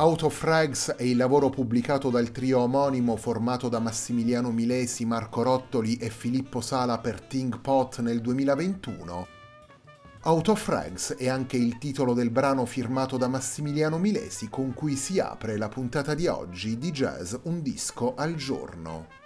Out of Rags è il lavoro pubblicato dal trio omonimo formato da Massimiliano Milesi, Marco Rottoli e Filippo Sala per Ting Pot nel 2021. Out of Rags è anche il titolo del brano firmato da Massimiliano Milesi con cui si apre la puntata di oggi di Jazz Un disco al giorno.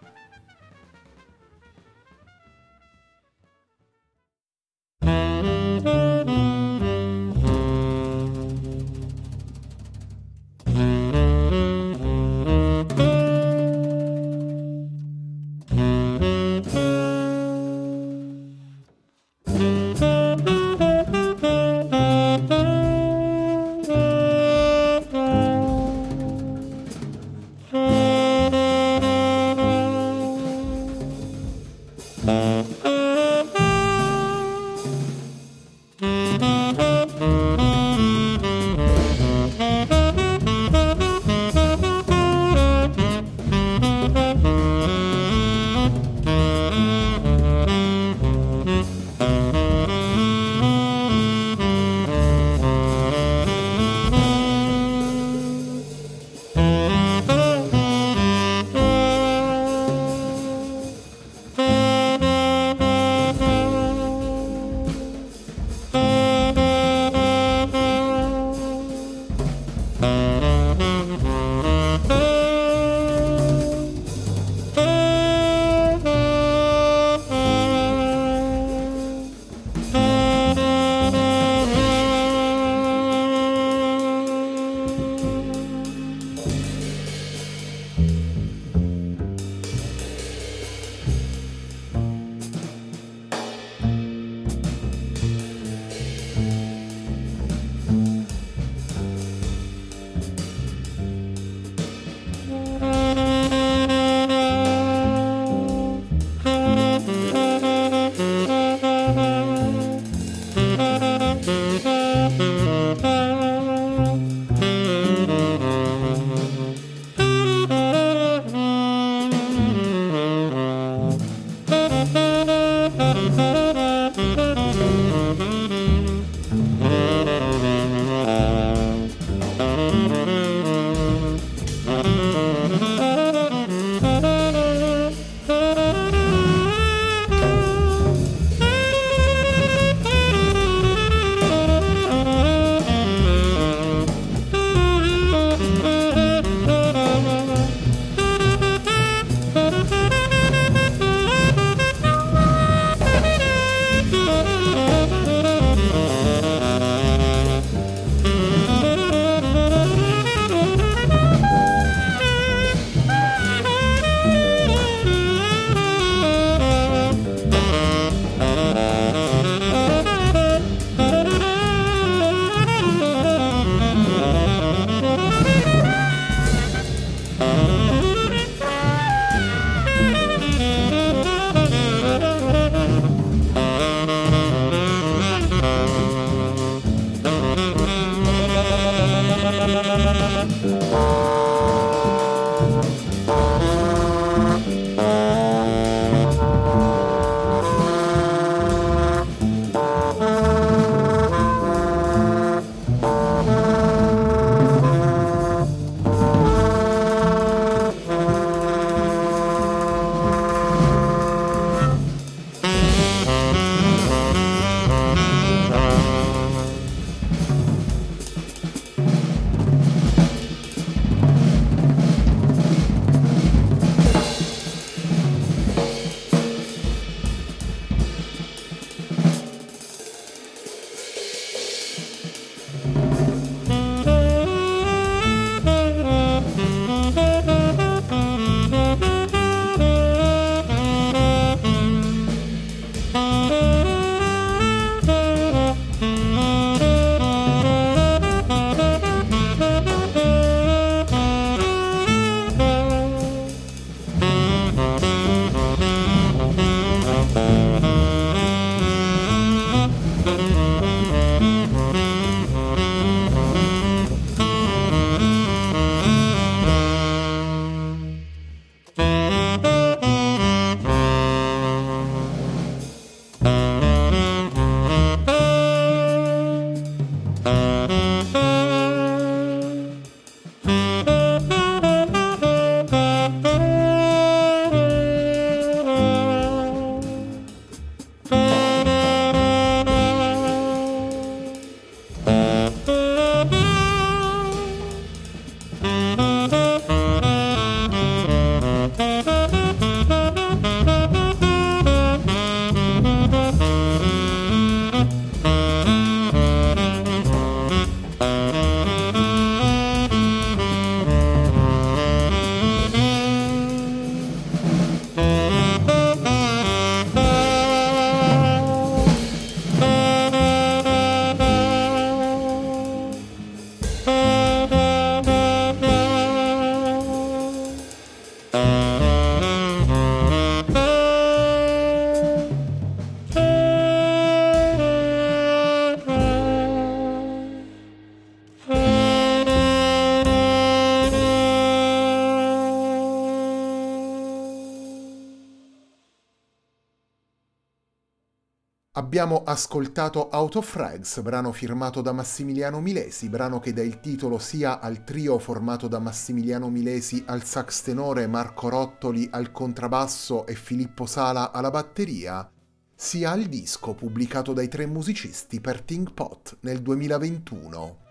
Abbiamo ascoltato Out of Rags, brano firmato da Massimiliano Milesi, brano che dà il titolo sia al trio formato da Massimiliano Milesi al sax tenore, Marco Rottoli al contrabbasso e Filippo Sala alla batteria, sia al disco pubblicato dai tre musicisti per Ting Pot nel 2021.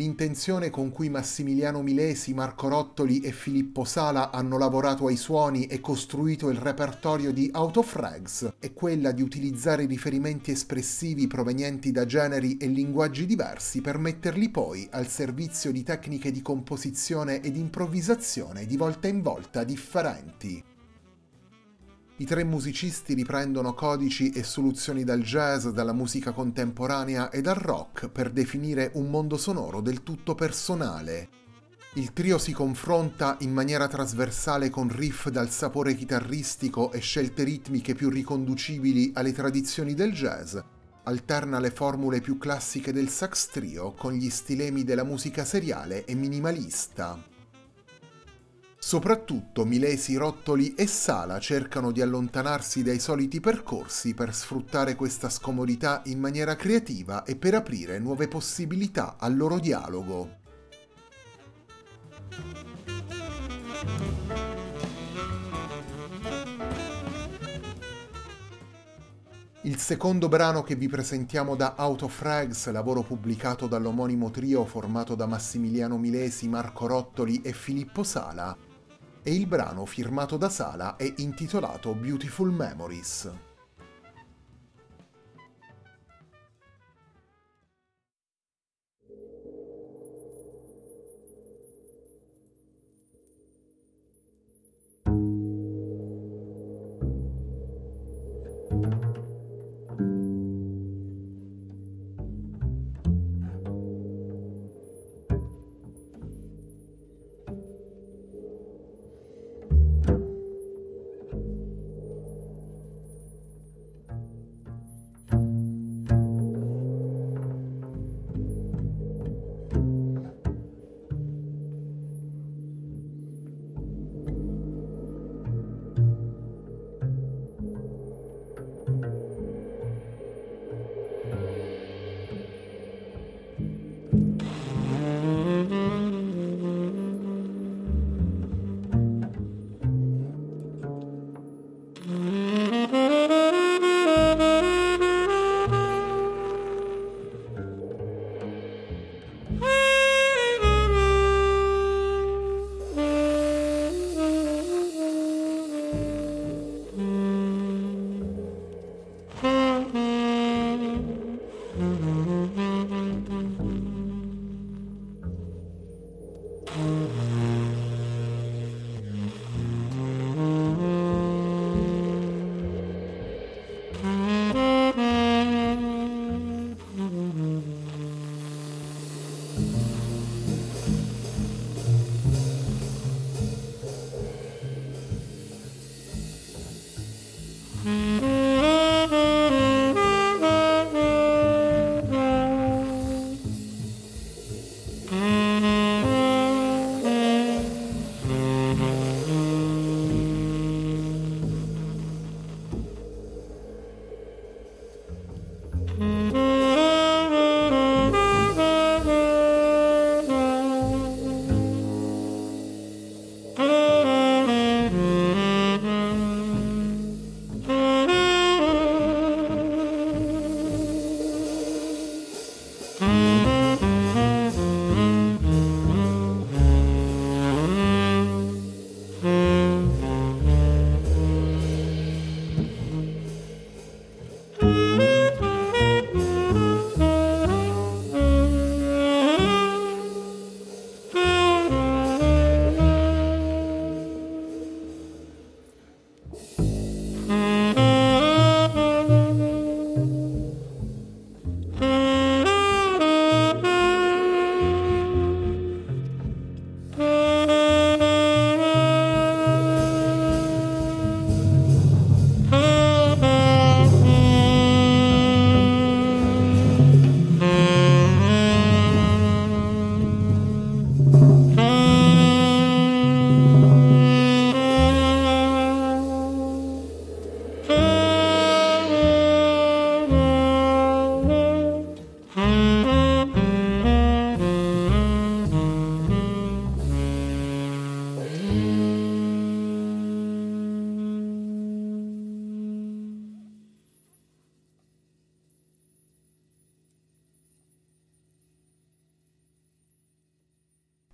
L'intenzione con cui Massimiliano Milesi, Marco Rottoli e Filippo Sala hanno lavorato ai suoni e costruito il repertorio di Out of Rags è quella di utilizzare riferimenti espressivi provenienti da generi e linguaggi diversi per metterli poi al servizio di tecniche di composizione ed improvvisazione di volta in volta differenti. I tre musicisti riprendono codici e soluzioni dal jazz, dalla musica contemporanea e dal rock per definire un mondo sonoro del tutto personale. Il trio si confronta in maniera trasversale con riff dal sapore chitarristico e scelte ritmiche più riconducibili alle tradizioni del jazz, alterna le formule più classiche del sax trio con gli stilemi della musica seriale e minimalista. Soprattutto Milesi, Rottoli e Sala cercano di allontanarsi dai soliti percorsi per sfruttare questa scomodità in maniera creativa e per aprire nuove possibilità al loro dialogo. Il secondo brano che vi presentiamo da Out of Rags, lavoro pubblicato dall'omonimo trio formato da Massimiliano Milesi, Marco Rottoli e Filippo Sala, e il brano firmato da Sala è intitolato Beautiful Memories.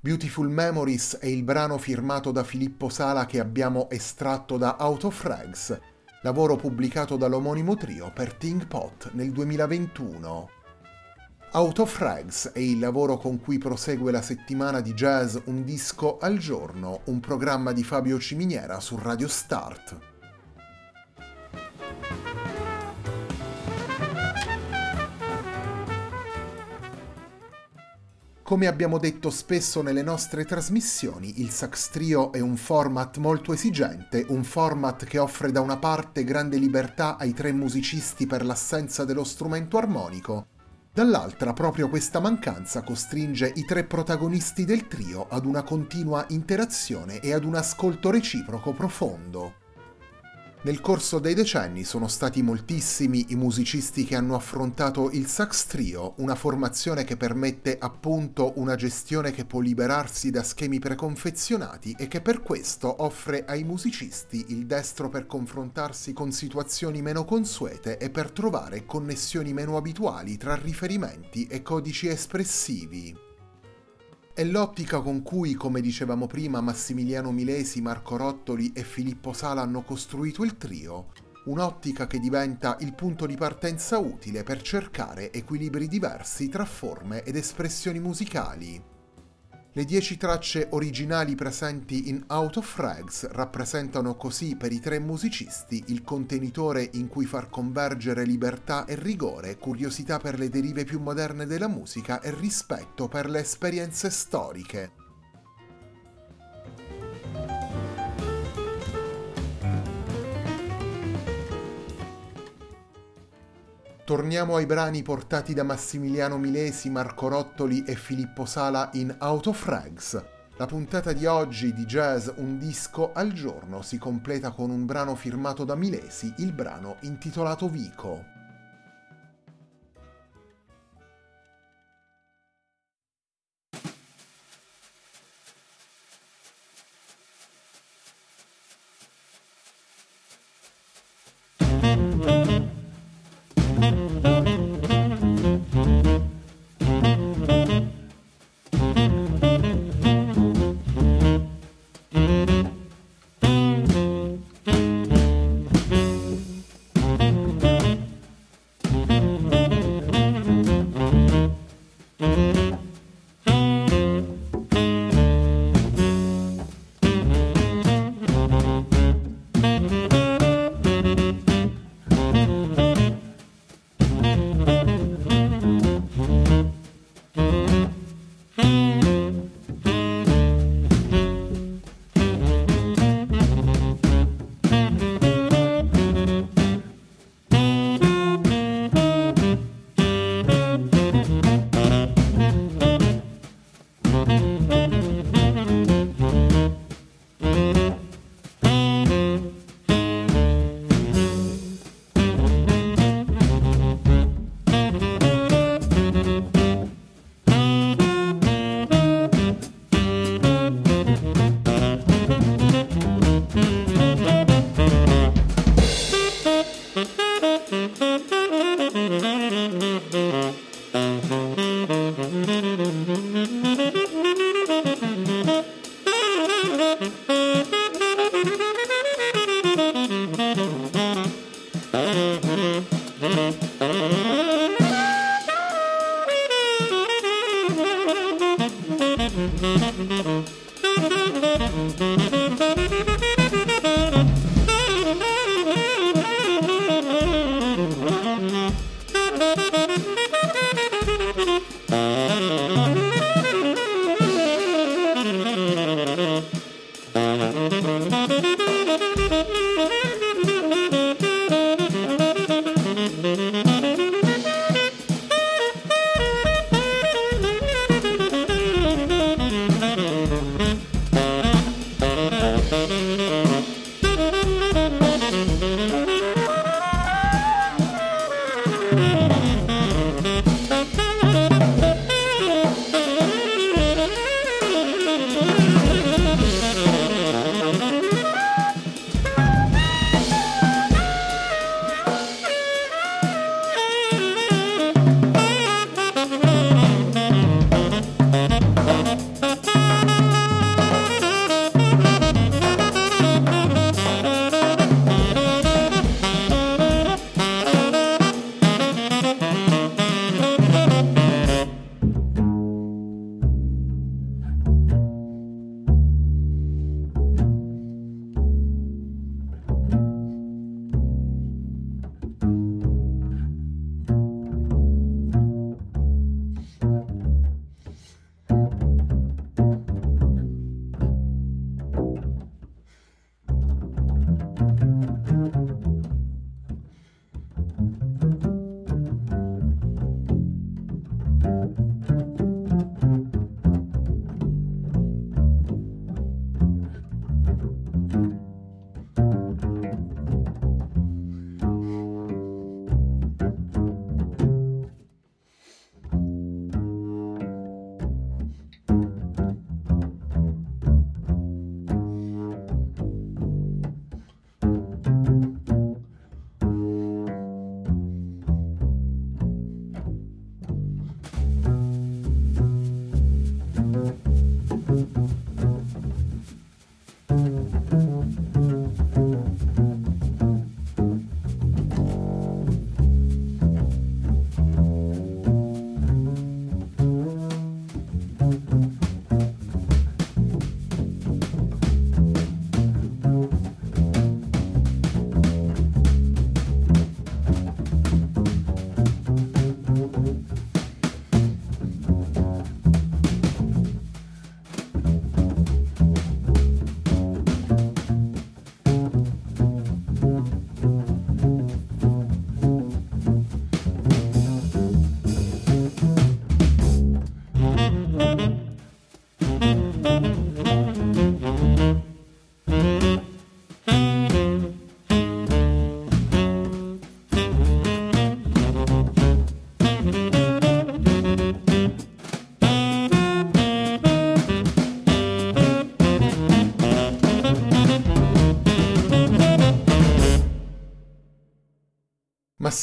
Beautiful Memories è il brano firmato da Filippo Sala che abbiamo estratto da Out of Frags, lavoro pubblicato dall'omonimo trio per Ting Pot nel 2021. Out of Frags è il lavoro con cui prosegue la settimana di jazz Un disco al giorno, un programma di Fabio Ciminiera su Radio Start. Come abbiamo detto spesso nelle nostre trasmissioni, il Sax Trio è un format molto esigente, un format che offre da una parte grande libertà ai tre musicisti per l'assenza dello strumento armonico, dall'altra proprio questa mancanza costringe i tre protagonisti del trio ad una continua interazione e ad un ascolto reciproco profondo. Nel corso dei decenni sono stati moltissimi i musicisti che hanno affrontato il sax trio, una formazione che permette appunto una gestione che può liberarsi da schemi preconfezionati e che per questo offre ai musicisti il destro per confrontarsi con situazioni meno consuete e per trovare connessioni meno abituali tra riferimenti e codici espressivi. È l'ottica con cui, come dicevamo prima, Massimiliano Milesi, Marco Rottoli e Filippo Sala hanno costruito il trio, un'ottica che diventa il punto di partenza utile per cercare equilibri diversi tra forme ed espressioni musicali. Le dieci tracce originali presenti in Out of Rags rappresentano così per i tre musicisti il contenitore in cui far convergere libertà e rigore, curiosità per le derive più moderne della musica e rispetto per le esperienze storiche. Torniamo ai brani portati da Massimiliano Milesi, Marco Rottoli e Filippo Sala in Out of Rags. La puntata di oggi di Jazz Un disco al giorno si completa con un brano firmato da Milesi, il brano intitolato Vico.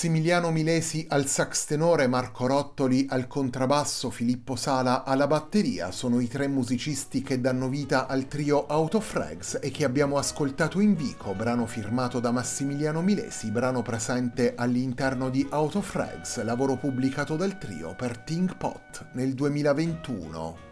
Massimiliano Milesi al sax tenore, Marco Rottoli al contrabbasso, Filippo Sala alla batteria sono i tre musicisti che danno vita al trio Autofrags e che abbiamo ascoltato in Vico, brano firmato da Massimiliano Milesi, brano presente all'interno di Autofrags, lavoro pubblicato dal trio per Think Pot nel 2021.